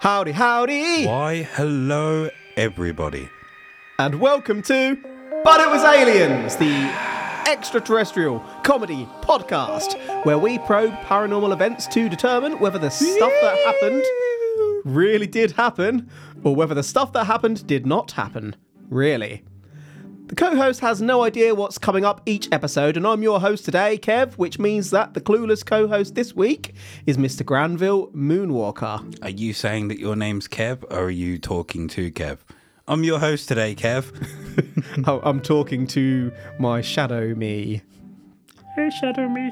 Howdy, howdy, Why, hello, everybody. and welcome to But It Was Aliens, the extraterrestrial comedy podcast where we probe paranormal events to determine whether the stuff that happened really did happen or whether the stuff that happened did not happen. Really. The co host has no idea what's coming up each episode, and I'm your host today, Kev, which means that the clueless co host this week is Mr. Granville Moonwalker. Are you saying that your name's Kev, or are you talking to Kev? I'm your host today, Kev. Oh, I'm talking to my shadow me. Hey, shadow me.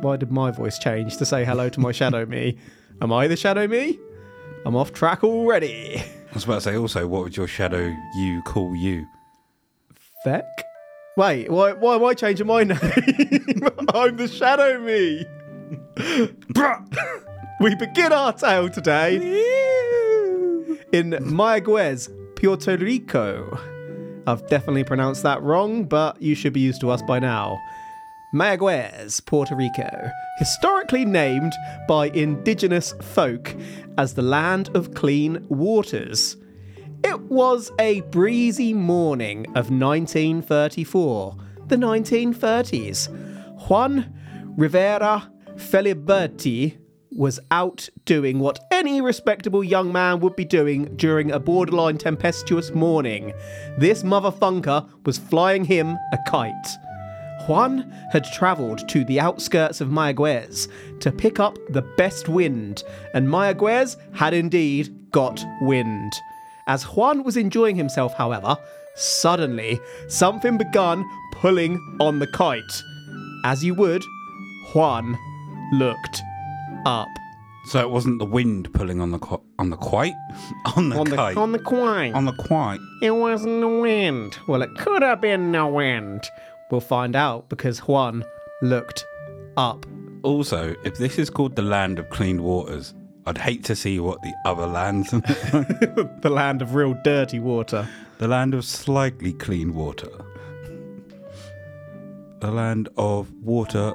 Why did my voice change to say hello to my shadow me? Am I the shadow me? I'm off track already. I was about to say also, what would your shadow you call you? Feck? Wait, why, why am I changing my name? I'm the shadow me. Bruh. we begin our tale today in Mayagüez, Puerto Rico. I've definitely pronounced that wrong, but you should be used to us by now. Mayagüez, Puerto Rico, historically named by indigenous folk as the land of clean waters. It was a breezy morning of 1934, the 1930s. Juan Rivera Feliberti was out doing what any respectable young man would be doing during a borderline tempestuous morning. This motherfunker was flying him a kite. Juan had travelled to the outskirts of Mayagüez to pick up the best wind, and Mayagüez had indeed got wind. As Juan was enjoying himself, however, suddenly something began pulling on the kite. As you would, Juan looked up. So it wasn't the wind pulling on the qu- on the quite on the On the, kite on the quite. on the quite. It wasn't the wind. Well, it could have been the wind. We'll find out because Juan looked up. Also, if this is called the land of clean waters, I'd hate to see what the other lands, The land of real dirty water. the land of slightly clean water, the land of water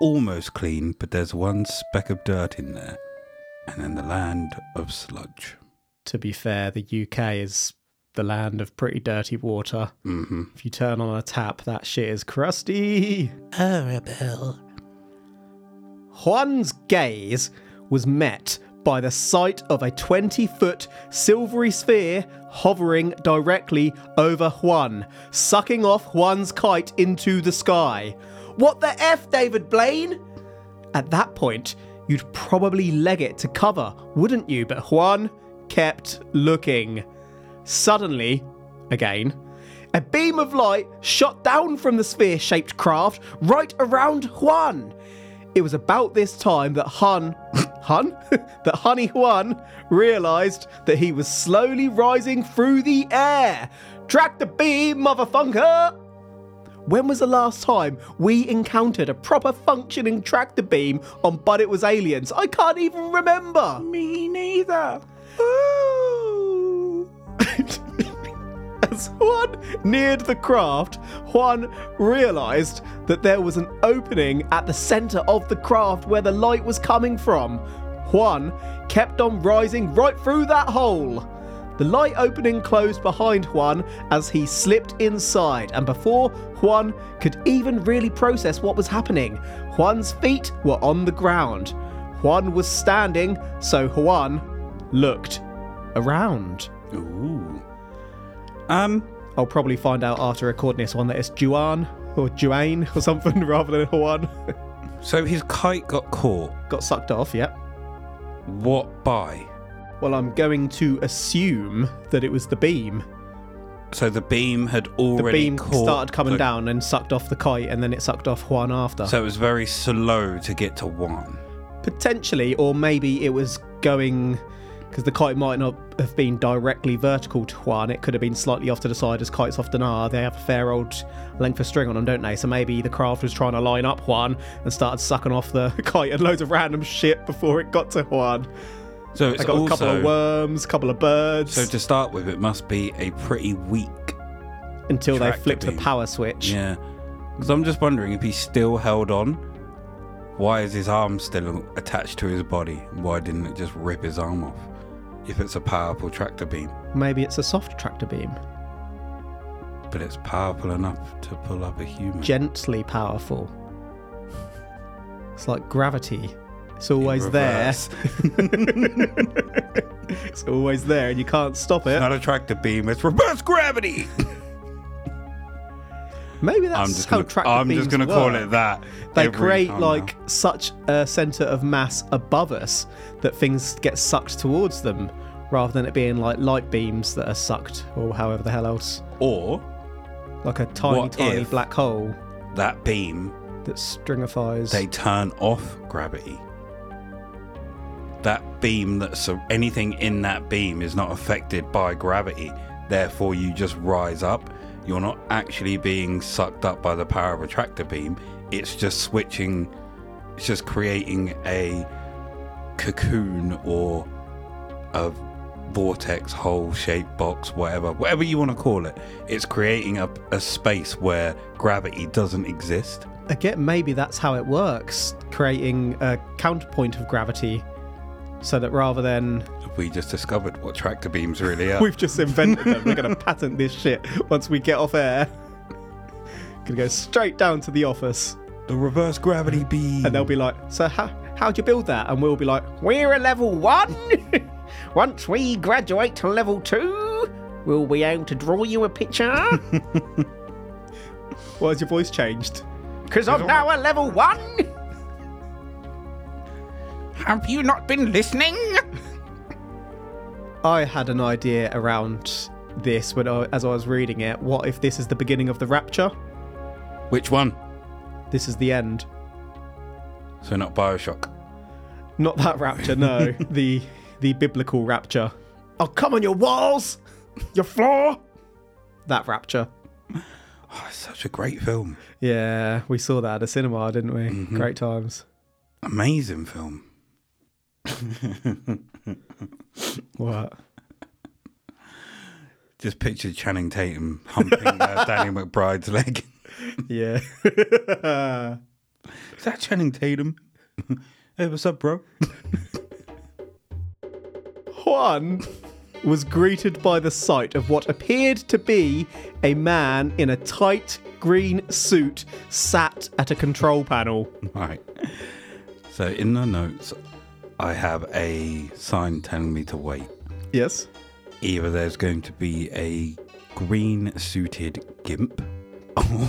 almost clean, but there's one speck of dirt in there, and then the land of sludge. To be fair, the UK is the land of pretty dirty water. Mm-hmm. If you turn on a tap, that shit is crusty. Horrible. Juan's gaze was met by the sight of a 20 foot silvery sphere hovering directly over Juan, sucking off Juan's kite into the sky. What the F, David Blaine? At that point, you'd probably leg it to cover, wouldn't you? But Juan kept looking. Suddenly, again, a beam of light shot down from the sphere shaped craft right around Juan. It was about this time that Hun, Hun? that Honey Juan realized that he was slowly rising through the air. Track the beam, motherfunker! When was the last time we encountered a proper functioning tractor beam on But It Was Aliens? I can't even remember. Me neither. As Juan neared the craft, Juan realized that there was an opening at the center of the craft where the light was coming from. Juan kept on rising right through that hole. The light opening closed behind Juan as he slipped inside, and before Juan could even really process what was happening, Juan's feet were on the ground. Juan was standing, so Juan looked around. Ooh. Um. I'll probably find out after recording this one that it's Juan or Juane or something rather than Juan. So his kite got caught. Got sucked off, yep. What by? Well, I'm going to assume that it was the beam. So the beam had The already beam caught started coming the- down and sucked off the kite, and then it sucked off Juan after. So it was very slow to get to Juan. Potentially, or maybe it was going because the kite might not have been directly vertical to Juan. It could have been slightly off to the side, as kites often are. They have a fair old length of string on them, don't they? So maybe the craft was trying to line up Juan and started sucking off the kite and loads of random shit before it got to Juan. So it's I got a couple of worms, a couple of birds, so to start with, it must be a pretty weak. until they flipped the power switch. Yeah, because I'm just wondering if he still held on, Why is his arm still attached to his body? Why didn't it just rip his arm off? If it's a powerful tractor beam, Maybe it's a soft tractor beam. but it's powerful enough to pull up a human. Gently powerful. It's like gravity. It's always there. It's always there and you can't stop it. Not a tractor beam, it's reverse gravity. Maybe that's I'm just how gonna, tractor I'm beams just gonna call it that. They create like now. such a center of mass above us that things get sucked towards them rather than it being like light beams that are sucked or however the hell else. or Like a tiny, tiny black hole that beam that stringifies. they turn off gravity. That beam that so anything in that beam is not affected by gravity. Therefore, you just rise up. You're not actually being sucked up by the power of a tractor beam. It's just switching. It's just creating a cocoon or a vortex hole shape, box, whatever, whatever you want to call it. It's creating a, a space where gravity doesn't exist. Again, maybe that's how it works, creating a counterpoint of gravity so that rather than We just discovered what tractor beams really are. we've just invented them, we're going to patent this shit once we get off air. Gonna go straight down to the office. the reverse gravity beam. And they'll be like, So, how, how'd you build that? And we'll be like, We're a level one. Once we graduate to level two, we'll be able to draw you a picture. Why has your voice changed? Because I'm now a level one. Have you not been listening? I had an idea around this when I, as I was reading it. What if this is the beginning of the rapture? Which one? This is the end. So not Bioshock. Not that rapture, no. the the biblical rapture. Oh, come on, your walls, your floor. That rapture. Oh, it's such a great film. Yeah, we saw that at the cinema, didn't we? Mm-hmm. Great times. Amazing film. What? Just picture Channing Tatum humping uh, Danny McBride's leg. Yeah. Is that Channing Tatum? hey, what's up, bro? Juan was greeted by the sight of what appeared to be a man in a tight green suit sat at a control panel. Right. So in the notes, I have a sign telling me to wait. Yes. Either there's going to be a green suited gimp or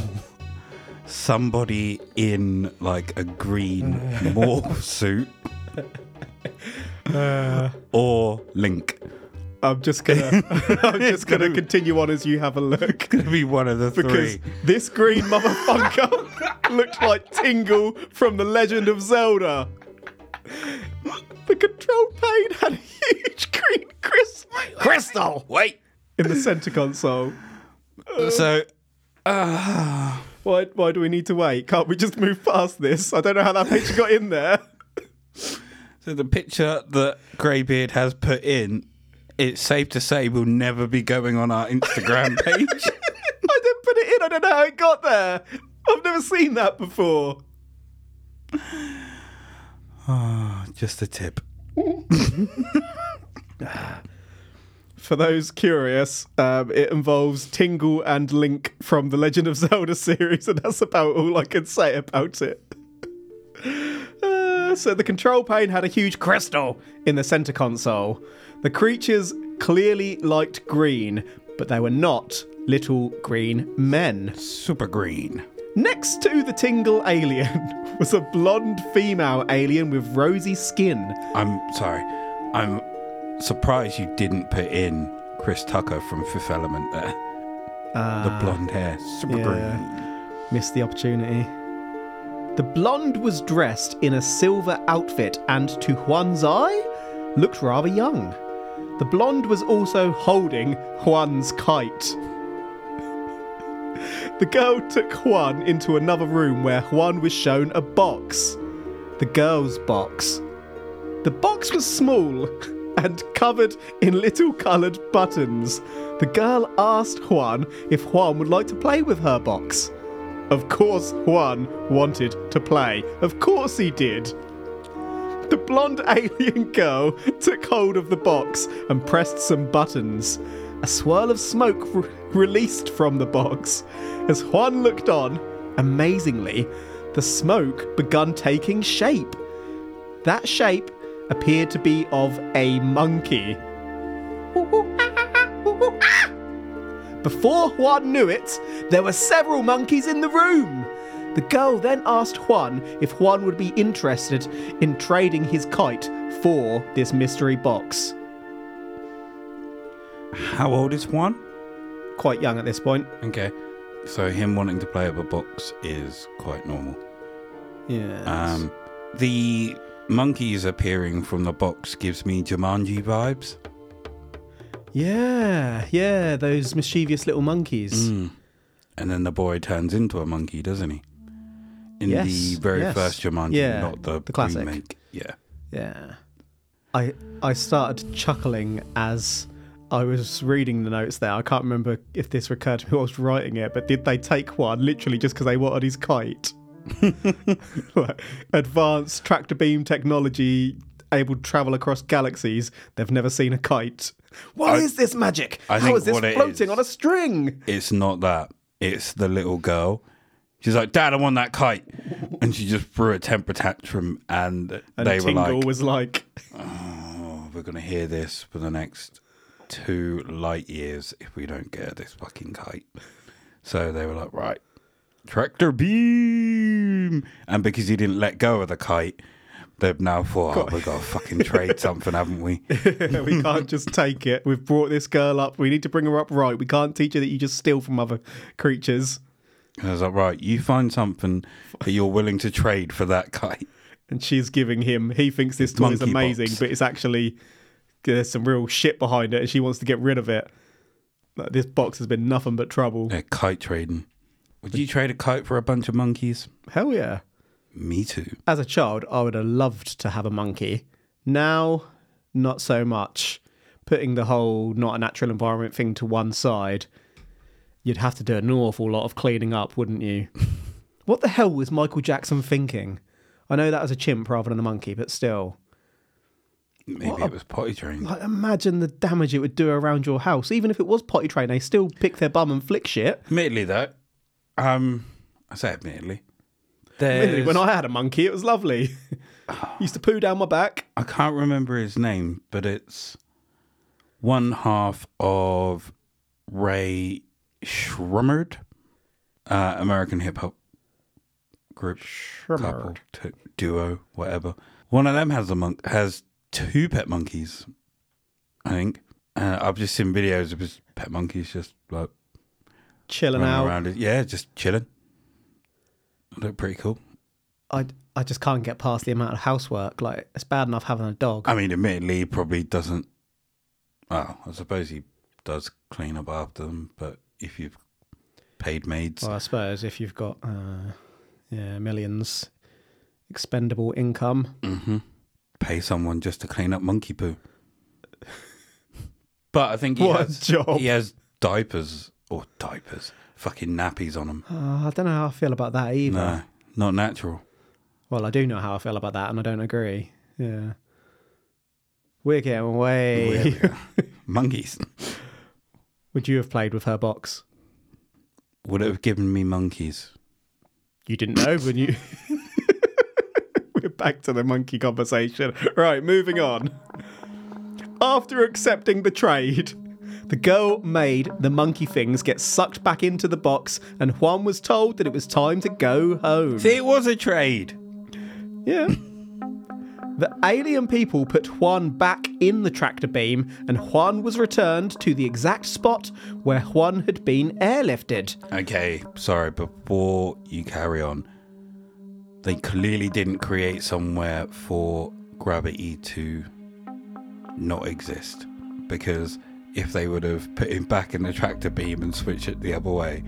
somebody in like a green morph suit uh. or Link. I'm just gonna I'm just gonna continue on as you have a look. Gonna be one of the Because three. this green motherfucker looked like Tingle from The Legend of Zelda. The control pane had a huge green crystal, crystal Wait. in the center console. So, uh, Why, why do we need to wait? Can't we just move past this? I don't know how that picture got in there. so the picture that Greybeard has put in, it's safe to say will never be going on our Instagram page. I didn't put it in. I don't know how it got there. I've never seen that before. Just a tip. For those curious, um, it involves Tingle and Link from the Legend of Zelda series, and that's about all I can say about it. Uh, so the control pane had a huge crystal in the center console. The creatures clearly liked green, but they were not little green men. Super green. Next to the Tingle alien was a blonde female alien with rosy skin. I'm sorry. I'm surprised you didn't put in Chris Tucker from Fifth Element there. the ah, blonde hair. Super green. Missed the opportunity. The blonde was dressed in a silver outfit and, to Juan's eye, looked rather young. The blonde was also holding Juan's kite. The girl took Juan into another room where Juan was shown a box. The girl's box. The box was small and covered in little coloured buttons. The girl asked Juan if Juan would like to play with her box. Of course, Juan wanted to play. Of course he did. The blonde alien girl took hold of the box and pressed some buttons. A swirl of smoke re- released from the box. As Juan looked on, amazingly, the smoke begun taking shape. That shape appeared to be of a monkey. Before Juan knew it, there were several monkeys in the room. The girl then asked Juan if Juan would be interested in trading his kite for this mystery box. How old is Juan? Quite young at this point. Okay. So him wanting to play up a box is quite normal. Yeah. Um, the monkeys appearing from the box gives me Jumanji vibes. yeah, yeah, those mischievous little monkeys. Mm. And then the boy turns into a monkey, doesn't he? In Yes, the very yes. first Jumanji, Yeah, not the, the classic. remake. Yeah. Yeah. I I started chuckling as I was reading the notes there. I can't remember if this occurred to me while I was writing it, but did they take one literally just because they wanted his kite? like, advanced tractor beam technology able to travel across galaxies. They've never seen a kite. What is I- this magic? I How is this floating is- on a string? It's not that. It's the little girl. She's like, Dad, I want that kite. And she just threw a temper tantrum, and, And they were like, was like, oh, we're going to hear this for the next two light years if we don't get this fucking kite. So they were like, right, tractor beam. And because he didn't let go of the kite, they've now thought, oh, we've got to fucking trade something, haven't we? we can't just take it. We've brought this girl up. We need to bring her up right. We can't teach her that you just steal from other creatures. And I was like, right, you find something that you're willing to trade for that kite. And she's giving him, he thinks this toy is amazing, box. but it's actually, there's some real shit behind it and she wants to get rid of it. Like, this box has been nothing but trouble. Yeah, kite trading. Would you trade a kite for a bunch of monkeys? Hell yeah. Me too. As a child, I would have loved to have a monkey. Now, not so much. Putting the whole not a natural environment thing to one side, you'd have to do an awful lot of cleaning up, wouldn't you? what the hell was Michael Jackson thinking? I know that was a chimp rather than a monkey, but still. Maybe What it was potty trained. Like, imagine the damage it would do around your house. Even if it was potty trained, they still pick their bum and flick shit. Admittedly, though, um, I say admittedly, Admittedly, when I had a monkey, it was lovely. Used to poo down my back. I can't remember his name, but it's one half of Rae Sremmurd, uh, American hip hop group, couple, t- duo, whatever. One of them has a monk has two pet monkeys, I think. Uh, I've just seen videos of his pet monkeys just like Chilling out. around it. Yeah, just chilling. Look pretty cool. I, I just can't get past the amount of housework. Like, it's bad enough having a dog. I mean, admittedly, he probably doesn't. Well, I suppose he does clean up after them, but if you've paid maids, Well, I suppose if you've got uh, yeah millions expendable income, hmm pay someone just to clean up monkey poo. But I think he What a has, job. he has diapers or diapers, fucking nappies on him. uh, I don't know how I feel about that either. No, not natural. Well, I do know how I feel about that, and I don't agree. Yeah, we're getting way. Where- Monkeys Would you have played with her box? would it have given me monkeys. You didn't know when you. We're back to the monkey conversation. Right, moving on. After accepting the trade, the girl made the monkey things get sucked back into the box, and Juan was told that it was time to go home. See, it was a trade. Yeah. The alien people put Juan back in the tractor beam, and Juan was returned to the exact spot where Juan had been airlifted. Okay, sorry, before you carry on, they clearly didn't create somewhere for gravity to not exist. Because if they would have put him back in the tractor beam and switched it the other way,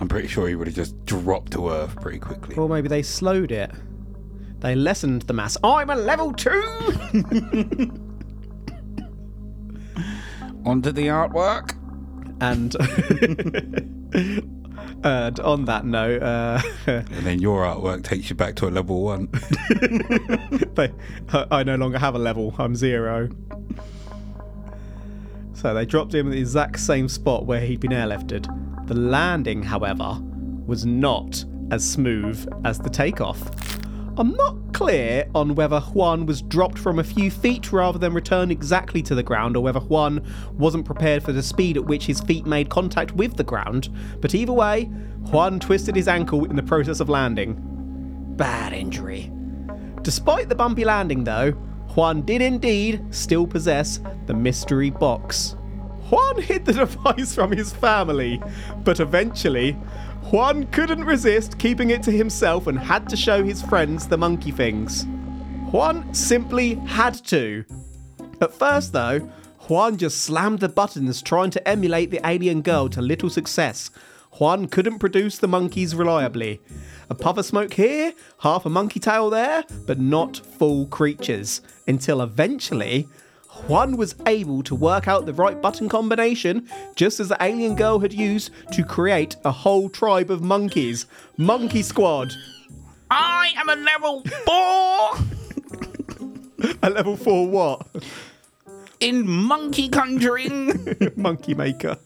I'm pretty sure he would have just dropped to Earth pretty quickly. Or maybe they slowed it. They lessened the mass. I'm a level two! Onto the artwork. and And on that note, uh, And then your artwork takes you back to a level one. they, I no longer have a level. I'm zero. So they dropped him at the exact same spot where he'd been airlifted. The landing, however, was not as smooth as the takeoff. I'm not clear on whether Juan was dropped from a few feet rather than return exactly to the ground, or whether Juan wasn't prepared for the speed at which his feet made contact with the ground, but either way, Juan twisted his ankle in the process of landing. Bad injury. Despite the bumpy landing, though, Juan did indeed still possess the mystery box. Juan hid the device from his family, but eventually, Juan couldn't resist keeping it to himself and had to show his friends the monkey things. Juan simply had to. At first, though, Juan just slammed the buttons trying to emulate the alien girl to little success. Juan couldn't produce the monkeys reliably. A puff of smoke here, half a monkey tail there, but not full creatures. Until eventually, Juan was able to work out the right button combination, just as the alien girl had used to create a whole tribe of monkeys. Monkey Squad! I am a level four A level 4 what? in monkey conjuring. Monkey Maker.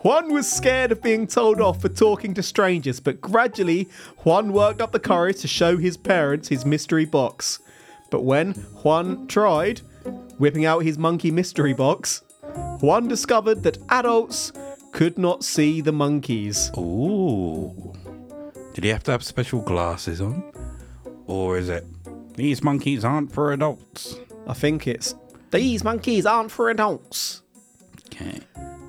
Juan was scared of being told off for talking to strangers, but gradually Juan worked up the courage to show his parents his mystery box. But when Juan tried whipping out his monkey mystery box, Juan discovered that adults could not see the monkeys. Ooh. Did he have to have special glasses on? Or is it, these monkeys aren't for adults? I think it's these monkeys aren't for adults. Okay.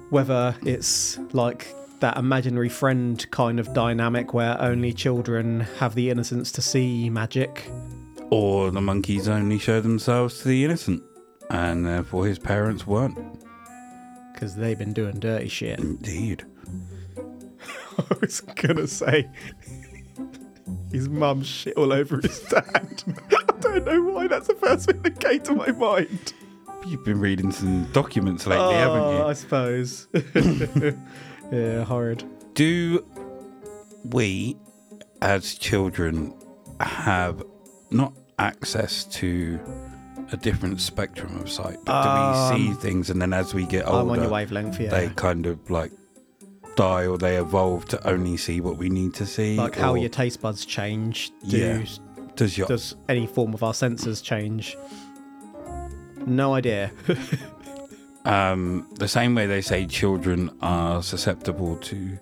Whether it's like that imaginary friend kind of dynamic where only children have the innocence to see magic. Or the monkeys only show themselves to the innocent, and therefore his parents weren't. Because they've been doing dirty shit. Indeed. I was gonna say his mum shit all over his dad. I don't know why that's the first thing that came to my mind. You've been reading some documents lately, oh, haven't ah, you? I suppose. yeah, horrid. Do we, as children, have not access to a different spectrum of sight, but do we see things and then as we get I'm on your older, wavelength, yeah. they kind of like die or they evolve to only see what we need to see? like how your taste buds change. Do, Yeah. does your Does any form of our senses change? No idea. um the same way they say children are susceptible to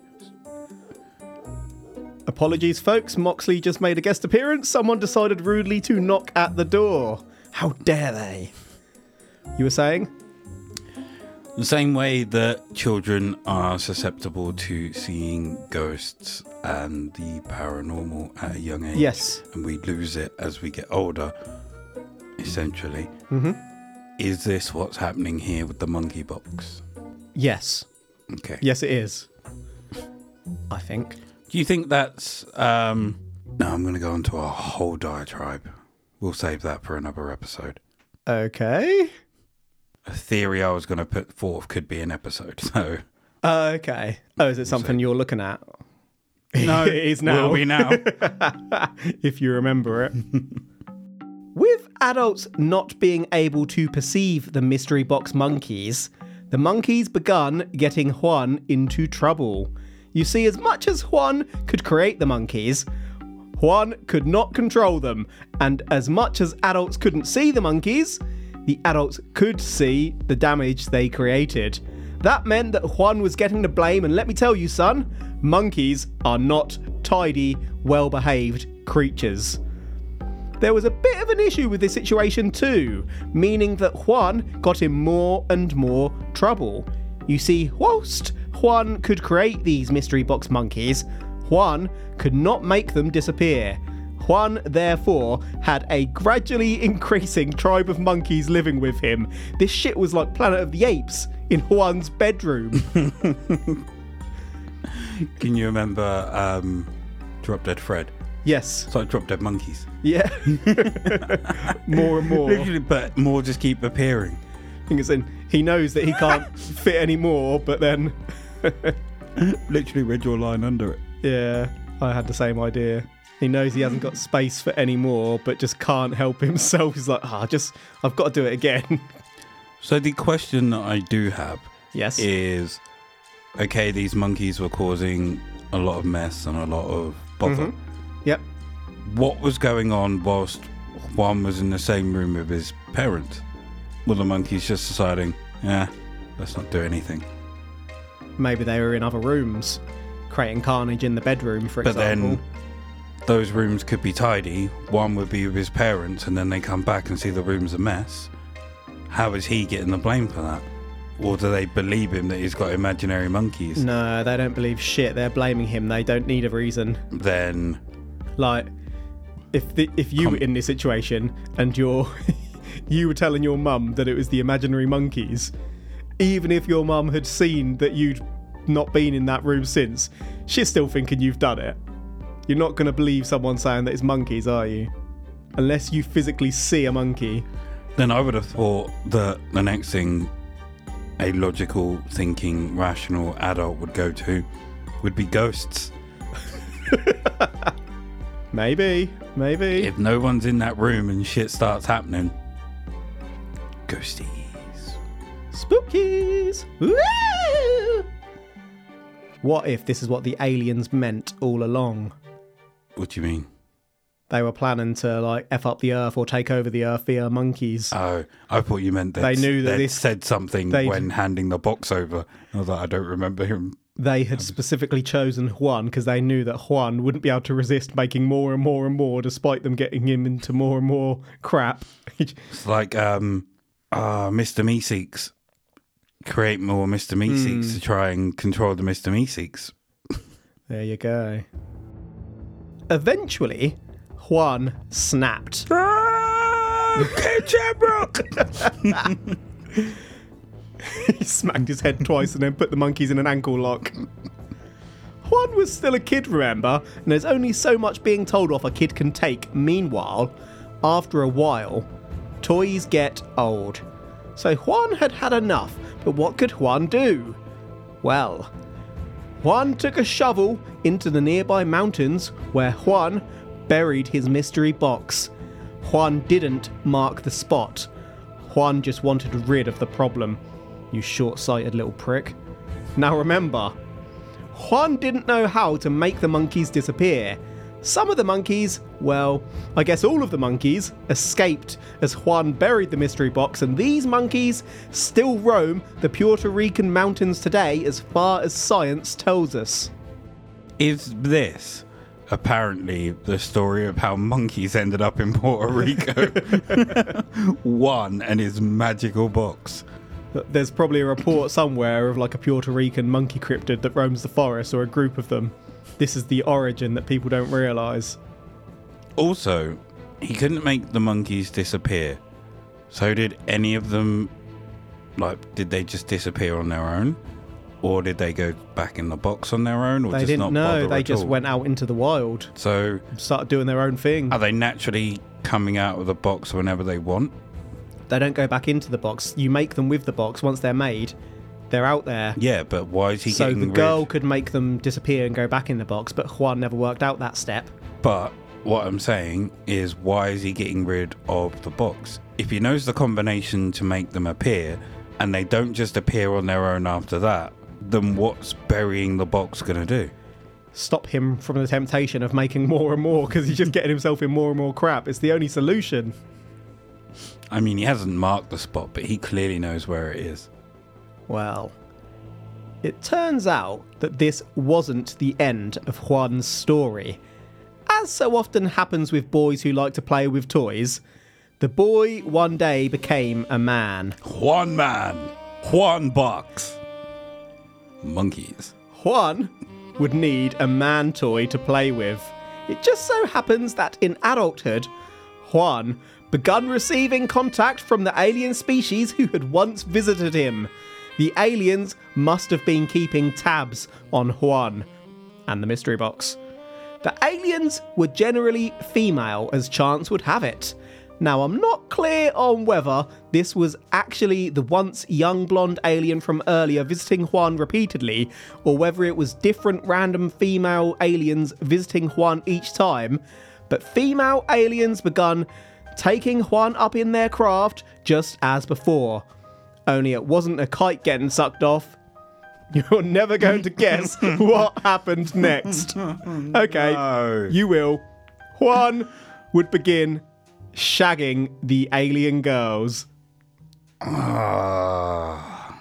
Apologies, folks. Moxley just made a guest appearance. Someone decided rudely to knock at the door. How dare they? You were saying? the same way that children are susceptible to seeing ghosts and the paranormal at a young age. Yes. and we lose it as we get older, essentially. Mm-hmm. Is this what's happening here with the monkey box? Yes. Okay. Yes, it is. I think. Do you think that's. Um, no, I'm going to go into a whole diatribe. We'll save that for another episode. Okay. A theory I was going to put forth could be an episode, so. Uh, okay. Oh, is it something you're looking at? No, it is now. Will be now. if you remember it. With adults not being able to perceive the mystery box monkeys, the monkeys begun getting Juan into trouble. You see, as much as Juan could create the monkeys, Juan could not control them, and as much as adults couldn't see the monkeys, the adults could see the damage they created. That meant that Juan was getting the blame, and let me tell you, son, monkeys are not tidy, well behaved creatures. There was a bit of an issue with this situation too, meaning that Juan got in more and more trouble. You see, whilst Juan could create these mystery box monkeys, Juan could not make them disappear. Juan, therefore, had a gradually increasing tribe of monkeys living with him. This shit was like Planet of the Apes in Juan's bedroom. Can you remember um, Drop Dead Fred? yes. It's like Drop Dead Monkeys. Yeah. more and more. Literally, but more just keep appearing. thing is in he knows that he can't fit anymore, but then Literally read your line under it. Yeah, I had the same idea. He knows he hasn't got space for any more, but just can't help himself. He's like, ah, just, I've got to do it again. So the question that I do have yes. is okay, these monkeys were causing a lot of mess and a lot of bother. Yep. What was going on whilst Juan was in the same room with his parents? Were the monkeys just deciding, yeah, let's not do anything? Maybe they were in other rooms, creating carnage in the bedroom, for example. But example. then those rooms could be tidy. One would be with his parents, and then they come back and see the room's a mess. How is he getting the blame for that? Or do they believe him that he's got imaginary monkeys? No, they don't believe shit. They're blaming him. They don't need a reason. Then Like, if the, if you Com- were in this situation and you're you were telling your mum that it was the imaginary monkeys, even if your mum had seen that you'd not been in that room since, she's still thinking you've done it. You're not going to believe someone saying that it's monkeys, are you? Unless you physically see a monkey. then I would have thought that the next thing a logical thinking rational adult would go to would be ghosts. Maybe, maybe. If no one's in that room and shit starts happening, ghosties. Spookies! Woo! What if this is what the aliens meant all along? What do you mean? They were planning to like f up the earth or take over the earth via monkeys. Oh, I thought you meant They knew that this- said something they'd- when handing the box over. I was like, I don't remember him. They had specifically chosen Juan because they knew that Juan wouldn't be able to resist making more and more and more, despite them getting him into more and more crap. It's like um, uh, Mr. Meeseeks. Create more Mr. Meeseeks hmm. to try and control the Mr. Meeseeks. there you go. Eventually, Juan snapped. Ah, he smacked his head twice and then put the monkeys in an ankle lock. Juan was still a kid, remember, and there's only so much being told off a kid can take. Meanwhile, after a while, toys get old. So Juan had had enough, but what could Juan do? Well, Juan took a shovel into the nearby mountains where Juan buried his mystery box. Juan didn't mark the spot. Juan just wanted rid of the problem. You short sighted little prick. Now remember, Juan didn't know how to make the monkeys disappear. Some of the monkeys, well, I guess all of the monkeys, escaped as Juan buried the mystery box, and these monkeys still roam the Puerto Rican mountains today as far as science tells us. Is this apparently the story of how monkeys ended up in Puerto Rico? One and his magical box. Uh, there's probably a report somewhere of like a Puerto Rican monkey cryptid that roams the forest or a group of them. This is the origin that people don't realise. Also, he couldn't make the monkeys disappear. So did any of them like did they just disappear on their own? Or did they go back in the box on their own or They just didn't not know, they just all? went out into the wild, So started doing their own thing. are they naturally coming out of the box whenever they want? They don't go back into the box. You make them with the box once they're made. They're out there. Yeah, but why is he So the rid- girl could make them disappear and go back in the box, but Juan never worked out that step. But what I'm saying is, why is he getting rid of the box? If he knows the combination to make them appear, and they don't just appear on their own after that, then what's burying the box gonna do? Stop him from the temptation of making more and more because he's just getting himself in more and more crap. It's the only solution. I mean, he hasn't marked the spot, but he clearly knows where it is. Well, it turns out that this wasn't the end of Juan's story. As so often happens with boys who like to play with toys, the boy one day became a man. Juan man, Juan box, monkeys. Juan would need a man toy to play with. It just so happens that in adulthood, Juan begun receiving contact from the alien species who had once visited him. The aliens must have been keeping tabs on Juan and the mystery box. The aliens were generally female, as chance would have it. Now, I'm not clear on whether this was actually the once young blonde alien from earlier visiting Juan repeatedly, or whether it was different random female aliens visiting Juan each time, but female aliens begun taking Juan up in their craft just as before. Only it wasn't a kite getting sucked off. You're never going to guess what happened next. Okay, No. you will. Juan would begin shagging the alien girls. Ah.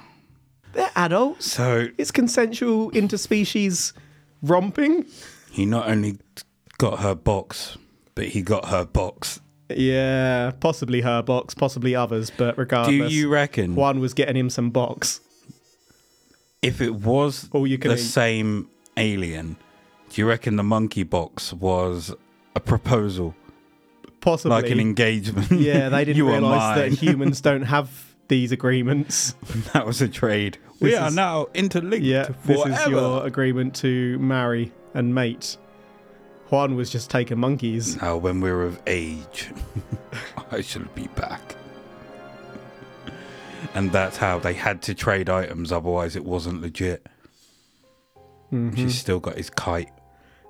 They're adults. so It's consensual interspecies romping. he not only got her box, but he got her box. Yeah, possibly her box, possibly others, but regardless. Do you reckon Juan was getting him some box. if it was All you can the eat. same alien, do you reckon the monkey box was a proposal, Possibly. like an engagement? yeah, they didn't realise that humans don't have these agreements. that was a trade. We This are is- now interlinked Yeah, forever. this is your agreement to marry and mate. Juan was just taking monkeys. Now, when we're of age, I shall be back. And that's how they had to trade items, otherwise it wasn't legit. Mhm. She's still got his kite.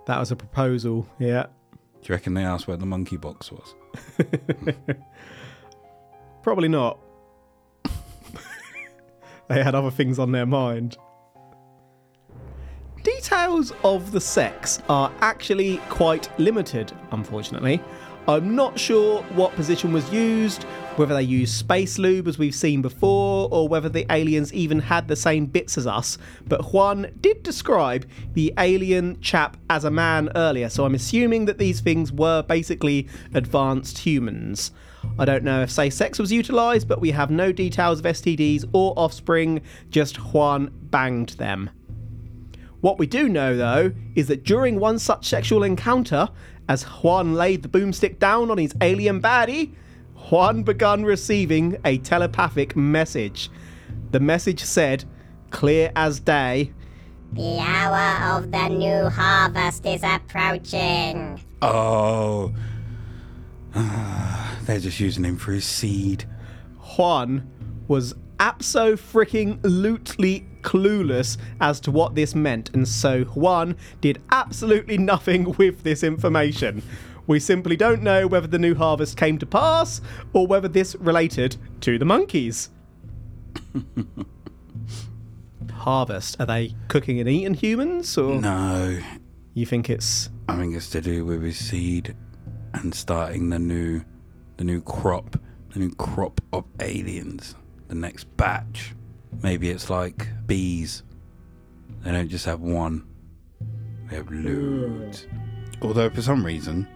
That was a proposal. Yeah, Do you reckon they asked where the monkey box was? probably not. they had other things on their mind. Details of the sex are actually quite limited, unfortunately. I'm not sure what position was used, whether they used space lube as we've seen before, or whether the aliens even had the same bits as us. But Juan did describe the alien chap as a man earlier, so I'm assuming that these things were basically advanced humans. I don't know if say sex was utilised, but we have no details of STDs or offspring, just Juan banged them. What we do know, though, is that during one such sexual encounter, as Juan laid the boomstick down on his alien baddie, Juan began receiving a telepathic message. The message said, clear as day, The hour of the new harvest is approaching. Oh. They're just using him for his seed. Juan was abso freaking lutely clueless as to what this meant, and so Juan did absolutely nothing with this information. We simply don't know whether the new harvest came to pass or whether this related to the monkeys. harvest? Are they cooking and eating humans, or No. you think it's I think it's to do with his seed and starting the new the new crop, the new crop of aliens, the next batch. Maybe it's like bees. They don't just have one. They have loads. Although for some reason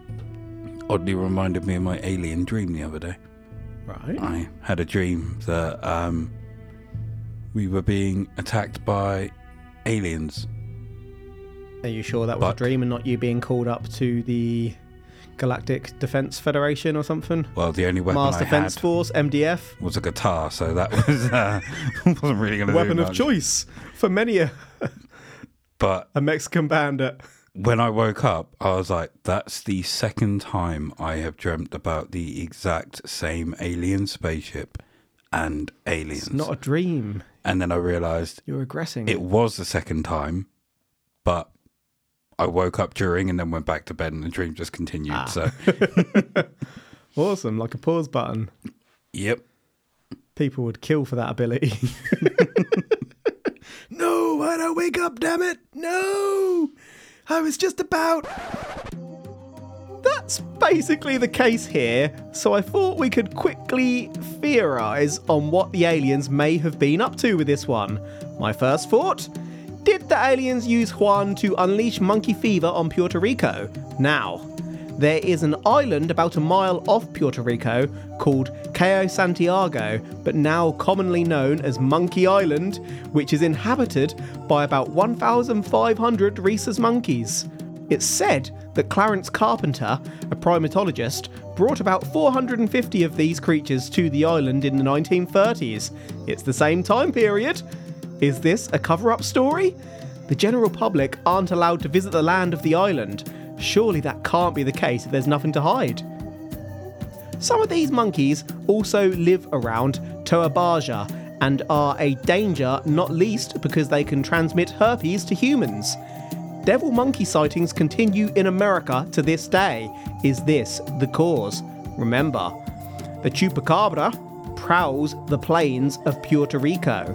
oddly reminded me of my alien dream the other day. right? I had a dream that um we were being attacked by aliens. Are you sure that was a dream and not you being called up to the Galactic Defense Federation or something? Well, the only weapon Mars I Defense had Force, MDF, was a guitar, so that was uh, wasn't really going to weapon of choice for many a, But a Mexican bandit. when I woke up, I was like, "That's the second time I have dreamt about the exact same alien spaceship and aliens." It's not a dream. and then I realised You're regressing. it was the second time, but I woke up during and then went back to bed, and the dream just continued. Ah. So, awesome, like a pause button. yep. People would kill for that ability. no, I wake up, damn it? No! I was just about. That's basically the case here, so I thought we could quickly theorise on what the aliens may have been up to with this one. My first thought did the aliens use Juan to unleash monkey fever on Puerto Rico? Now, there is an island about a mile off Puerto Rico called Cayo Santiago, but now commonly known as Monkey Island, which is inhabited by about 1,500 rhesus monkeys. It's said that Clarence Carpenter, a primatologist, brought about 450 of these creatures to the island in the 1930s. It's the same time period. Is this a cover up story? The general public aren't allowed to visit the land of the island. Surely that can't be the case if there's nothing to hide. Some of these monkeys also live around Toa Baja and are a danger, not least because they can transmit herpes to humans. Devil monkey sightings continue in America to this day. Is this the cause? Remember, the chupacabra prowls the plains of Puerto Rico.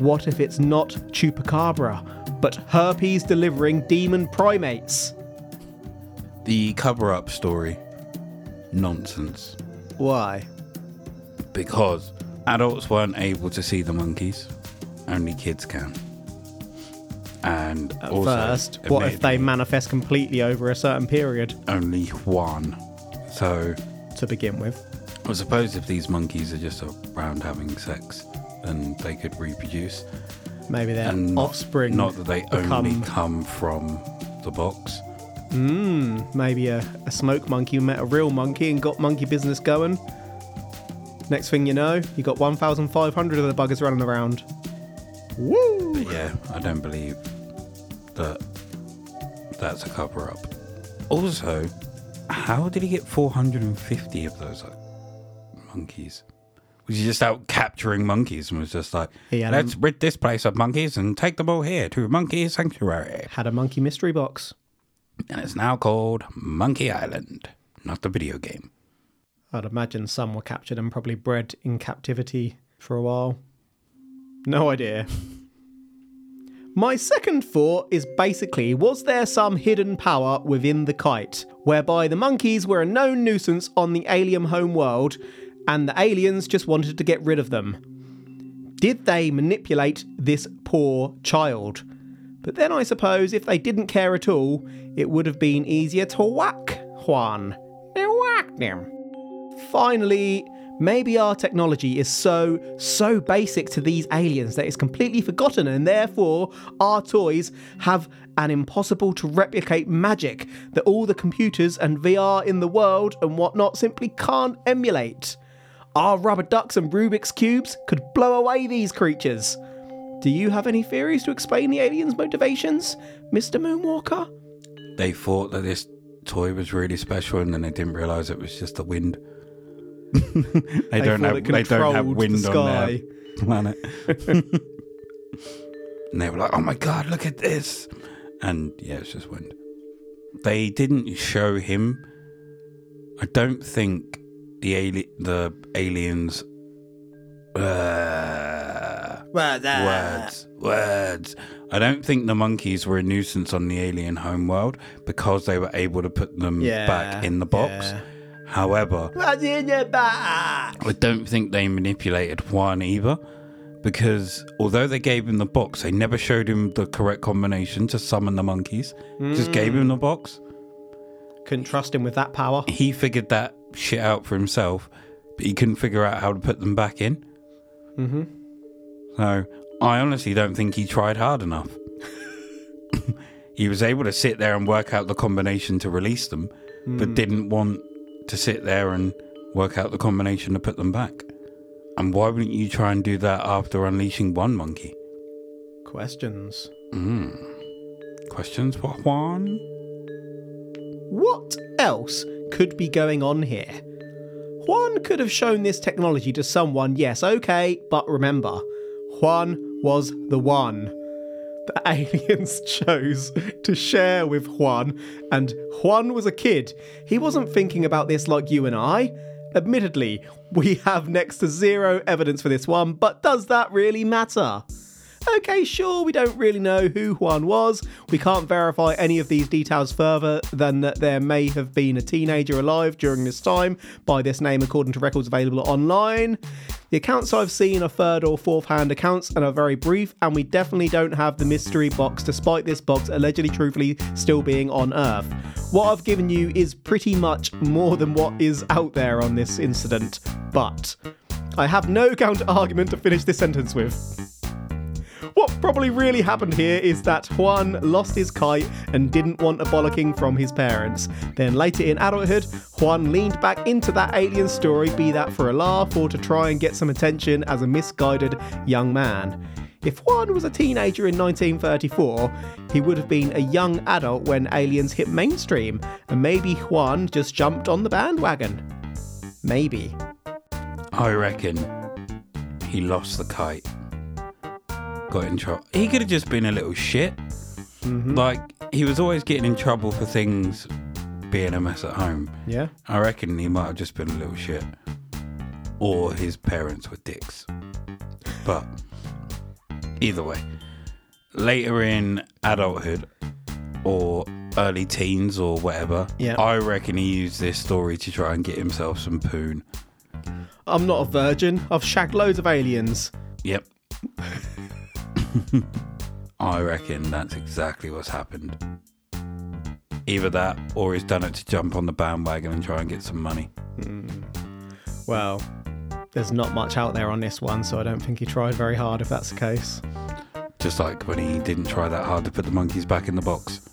What if it's not chupacabra, but herpes delivering demon primates? The cover up story. Nonsense. Why? Because adults weren't able to see the monkeys, only kids can. And At also, first, what if they manifest completely over a certain period only one? So, to begin with? I suppose if these monkeys are just around having sex, then they could reproduce. Maybe their and not, offspring. Not that they only come from the box. Mm, maybe a, a smoke monkey met a real monkey and got monkey business going. Next thing you know, you got 1,500 of the buggers running around. Woo! But yeah, I don't believe that that's a cover up. Also, how did he get 450 of those monkeys? Was just out capturing monkeys and was just like, had let's rid this place of monkeys and take them all here to Monkey Sanctuary? Had a monkey mystery box. And it's now called Monkey Island, not the video game. I'd imagine some were captured and probably bred in captivity for a while. No idea. My second thought is basically was there some hidden power within the kite, whereby the monkeys were a known nuisance on the alien home world and the aliens just wanted to get rid of them? Did they manipulate this poor child? But then I suppose if they didn't care at all, it would have been easier to whack Juan. Whack them. Finally, maybe our technology is so, so basic to these aliens that it's completely forgotten, and therefore our toys have an impossible to replicate magic that all the computers and VR in the world and whatnot simply can't emulate. Our rubber ducks and Rubik's Cubes could blow away these creatures. Do you have any theories to explain the aliens' motivations, Mr. Moonwalker? They thought that this toy was really special and then they didn't realize it was just the wind. they, don't thought have they don't have controlled the wind on their sky. planet. and they were like, "Oh my god, look at this!" And yeah, it's just wind. They didn't show him. I don't think the ali- the aliens. Uh, words, words. I don't think the monkeys were a nuisance on the alien homeworld because they were able to put them back in the box. yeah. However, What's in your box? I don't think they manipulated Juan either because although they gave him the box, they never showed him the correct combination to summon the monkeys. Just gave him the box. Couldn't trust him with that power. He figured that shit out for himself, but he couldn't figure out how to put them back in. Mm-hmm. So I honestly don't think he tried hard enough. he was able to sit there and work out the combination to release them, but didn't want to sit there and work out the combination to put them back. And why wouldn't you try and do that after unleashing one monkey? Questions. Questions for Juan? What else could be going on here? Juan could have shown this technology to someone, yes, okay, but remember, Juan was the one. The aliens chose to share with Juan, and Juan was a kid. He wasn't thinking about this like you and I. Admittedly, we have next to zero evidence for this one, but does that really matter? Okay, sure, we don't really know who Juan was. We can't verify any of these details further than that there may have been a teenager alive during this time by this name, according to records available online. The accounts I've seen are third or fourth hand accounts and are very brief, and we definitely don't have the mystery box, despite this box allegedly truthfully still being on Earth. What I've given you is pretty much more than what is out there on this incident, but I have no counter argument to finish this sentence with. What probably really happened here is that Juan lost his kite and didn't want a bollocking from his parents. Then later in adulthood, Juan leaned back into that alien story, be that for a laugh or to try and get some attention as a misguided young man. If Juan was a teenager in 1934, he would have been a young adult when aliens hit mainstream, and maybe Juan just jumped on the bandwagon. Maybe. I reckon he lost the kite. Got in trouble. He could have just been a little shit. Mm-hmm. Like, he was always getting in trouble for things being a mess at home. Yeah? I reckon he might have just been a little shit. Or his parents were dicks. But either way, later in adulthood or early teens or whatever, Yeah. I reckon he used this story to try and get himself some poon. I'm not a virgin. I've shagged loads of aliens. Yep. I reckon that's exactly what's happened. Either that or he's done it to jump on the bandwagon and try and get some money. Hmm. Well, there's not much out there on this one, so I don't think he tried very hard if that's the case. Just like when he didn't try that hard to put the monkeys back in the box.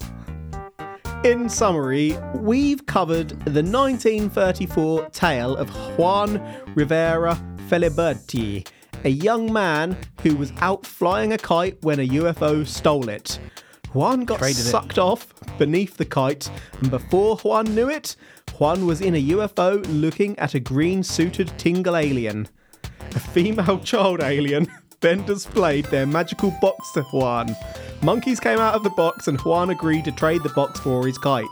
In summary, we've covered the 1934 tale of Juan Rivera Feliberti, a young man who was out flying a kite when a UFO stole it. Juan got Traded it. sucked off beneath the kite, and before Juan knew it, Juan was in a UFO looking at a green suited Tingle alien. A female child alien then displayed their magical box to Juan. Monkeys came out of the box and Juan agreed to trade the box for his kite.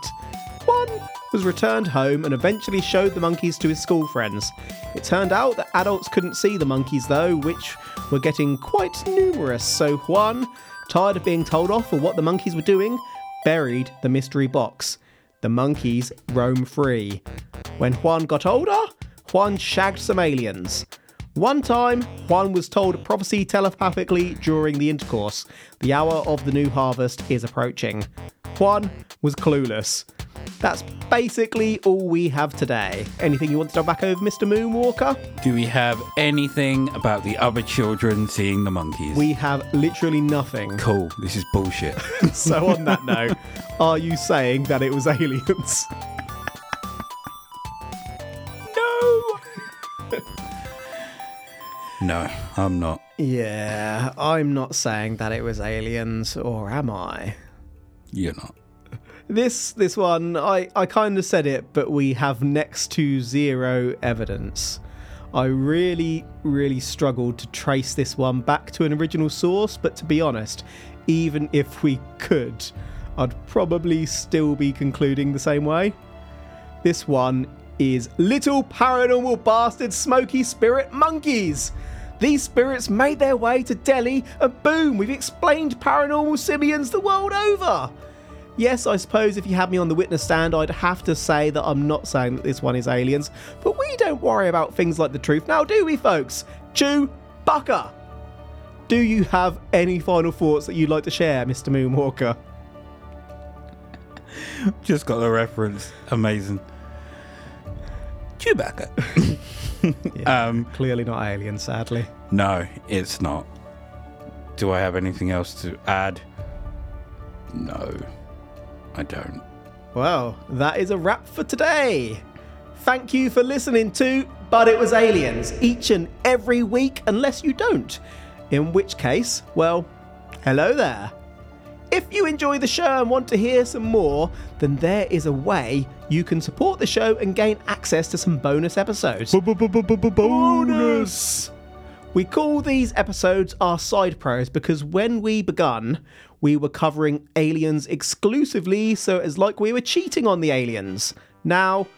Was returned home and eventually showed the monkeys to his school friends. It turned out that adults couldn't see the monkeys though, which were getting quite numerous, so Juan, tired of being told off for what the monkeys were doing, buried the mystery box. The monkeys roam free. When Juan got older, Juan shagged some aliens. One time, Juan was told a prophecy telepathically during the intercourse. The hour of the new harvest is approaching. Juan was clueless. That's basically all we have today. Anything you want to go back over, Mr. Moonwalker? Do we have anything about the other children seeing the monkeys? We have literally nothing. Cool. This is bullshit. So, on that note, are you saying that it was aliens? no! no, I'm not. Yeah, I'm not saying that it was aliens, or am I? You're not. This this one, I, I kind of said it, but we have next to zero evidence. I really, really struggled to trace this one back to an original source, but to be honest, even if we could, I'd probably still be concluding the same way. This one is Little Paranormal Bastard Smoky Spirit Monkeys. These spirits made their way to Delhi, and boom, we've explained paranormal simians the world over. Yes, I suppose if you had me on the witness stand, I'd have to say that I'm not saying that this one is aliens, but we don't worry about things like the truth now, do we, folks? Chewbacca! Do you have any final thoughts that you'd like to share, Mr. Moonwalker? Just got the reference. Amazing. Chewbacca. um, Clearly not alien, sadly. no, it's not. Do I have anything else to add? No, I don't. Well, that is a wrap for today. Thank you for listening to But It Was Aliens each and every week, unless you don't. In which case, well, hello there. If you enjoy the show and want to hear some more, then there is a way you can support the show and gain access to some bonus episodes. Bonus! We call these episodes our side probes because when we begun, we were covering aliens exclusively, so it's like we were cheating on the aliens. Now,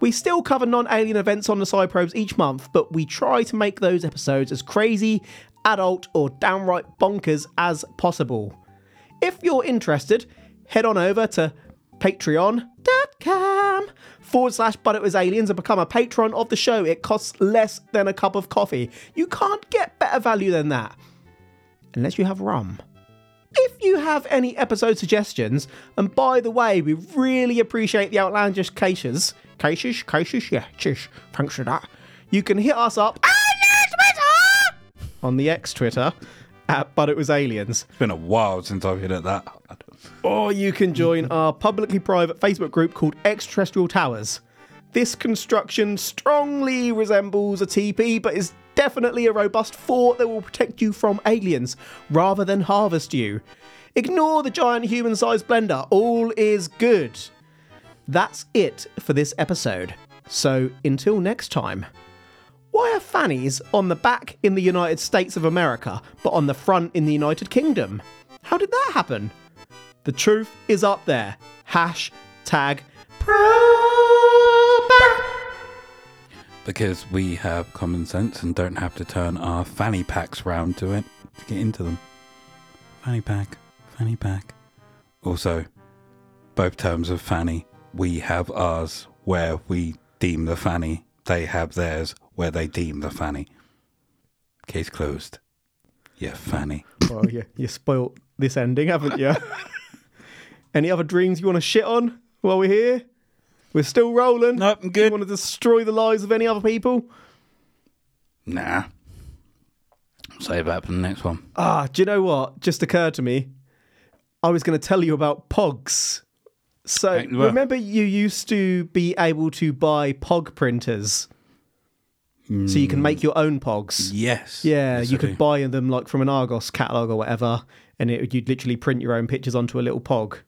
we still cover non alien events on the side probes each month, but we try to make those episodes as crazy, adult, or downright bonkers as possible. If you're interested, head on over to patreon.com forward slash but it was aliens and become a patron of the show. It costs less than a cup of coffee. You can't get better value than that. Unless you have rum. If you have any episode suggestions, and by the way, we really appreciate the outlandish cases. Cases? Cases? Yeah, chish. Thanks for that. You can hit us up on the X Twitter at But It Was Aliens. It's been a while since I've hit at that. Or you can join our publicly private Facebook group called Extraterrestrial Towers. This construction strongly resembles a TP, but is definitely a robust fort that will protect you from aliens rather than harvest you. Ignore the giant human sized blender, all is good. That's it for this episode. So until next time. Why are fannies on the back in the United States of America, but on the front in the United Kingdom? How did that happen? The truth is up there. Hashtag proper. Because we have common sense and don't have to turn our fanny packs round to it to get into them. Fanny pack, fanny pack. Also, both terms of fanny, we have ours where we deem the fanny, they have theirs where they deem the fanny. Case closed. Yeah, fanny. Well, yeah, you spoilt this ending, haven't you? Any other dreams you want to shit on while we're here? We're still rolling. Nope, I'm good. You want to destroy the lives of any other people? Nah. Save that for the next one. Ah, do you know what? Just occurred to me. I was going to tell you about Pogs. So well- remember, you used to be able to buy Pog printers, so you can make your own Pogs. Yes. Yeah, Yes, you I could do. buy them like from an Argos catalog or whatever, and it, you'd literally print your own pictures onto a little Pog.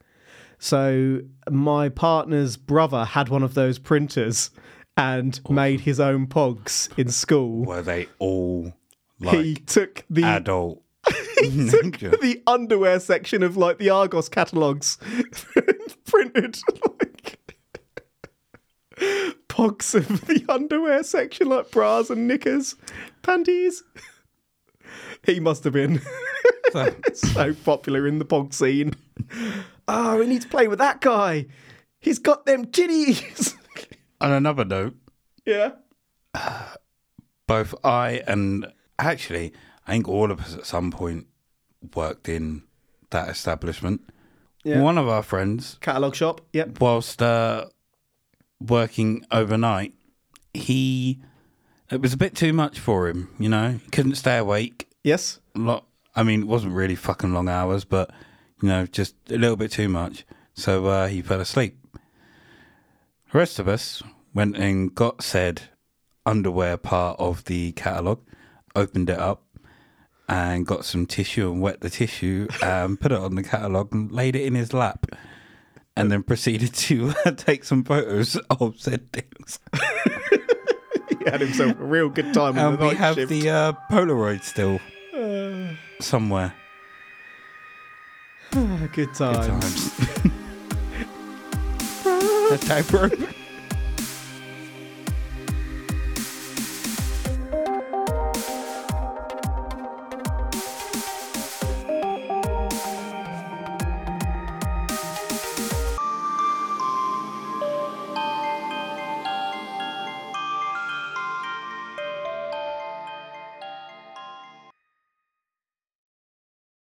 So my partner's brother had one of those printers and made his own Pogs in school. Were they all like he took the adult? he took the underwear section of like the Argos catalogs, printed like pogs of the underwear section, like bras and knickers, panties. He must have been So- so popular in the pog scene. Oh, we need to play with that guy. He's got them titties. On another note, yeah. both I and actually, I think all of us at some point worked in that establishment. Yeah. One of our friends, Catalog shop. Yep. whilst uh, working overnight, he it was a bit too much for him. You know, he couldn't stay awake. Yes. Lot. I mean, it wasn't really fucking long hours, but you know, just a little bit too much. So uh, he fell asleep. The rest of us went and got said underwear part of the catalogue, opened it up, and got some tissue and wet the tissue and put it on the catalogue and laid it in his lap. And then proceeded to uh, take some photos of said things. He had himself a real good time And we have shift. the uh, Polaroid still somewhere. Good Good times. times. Hashtag bro.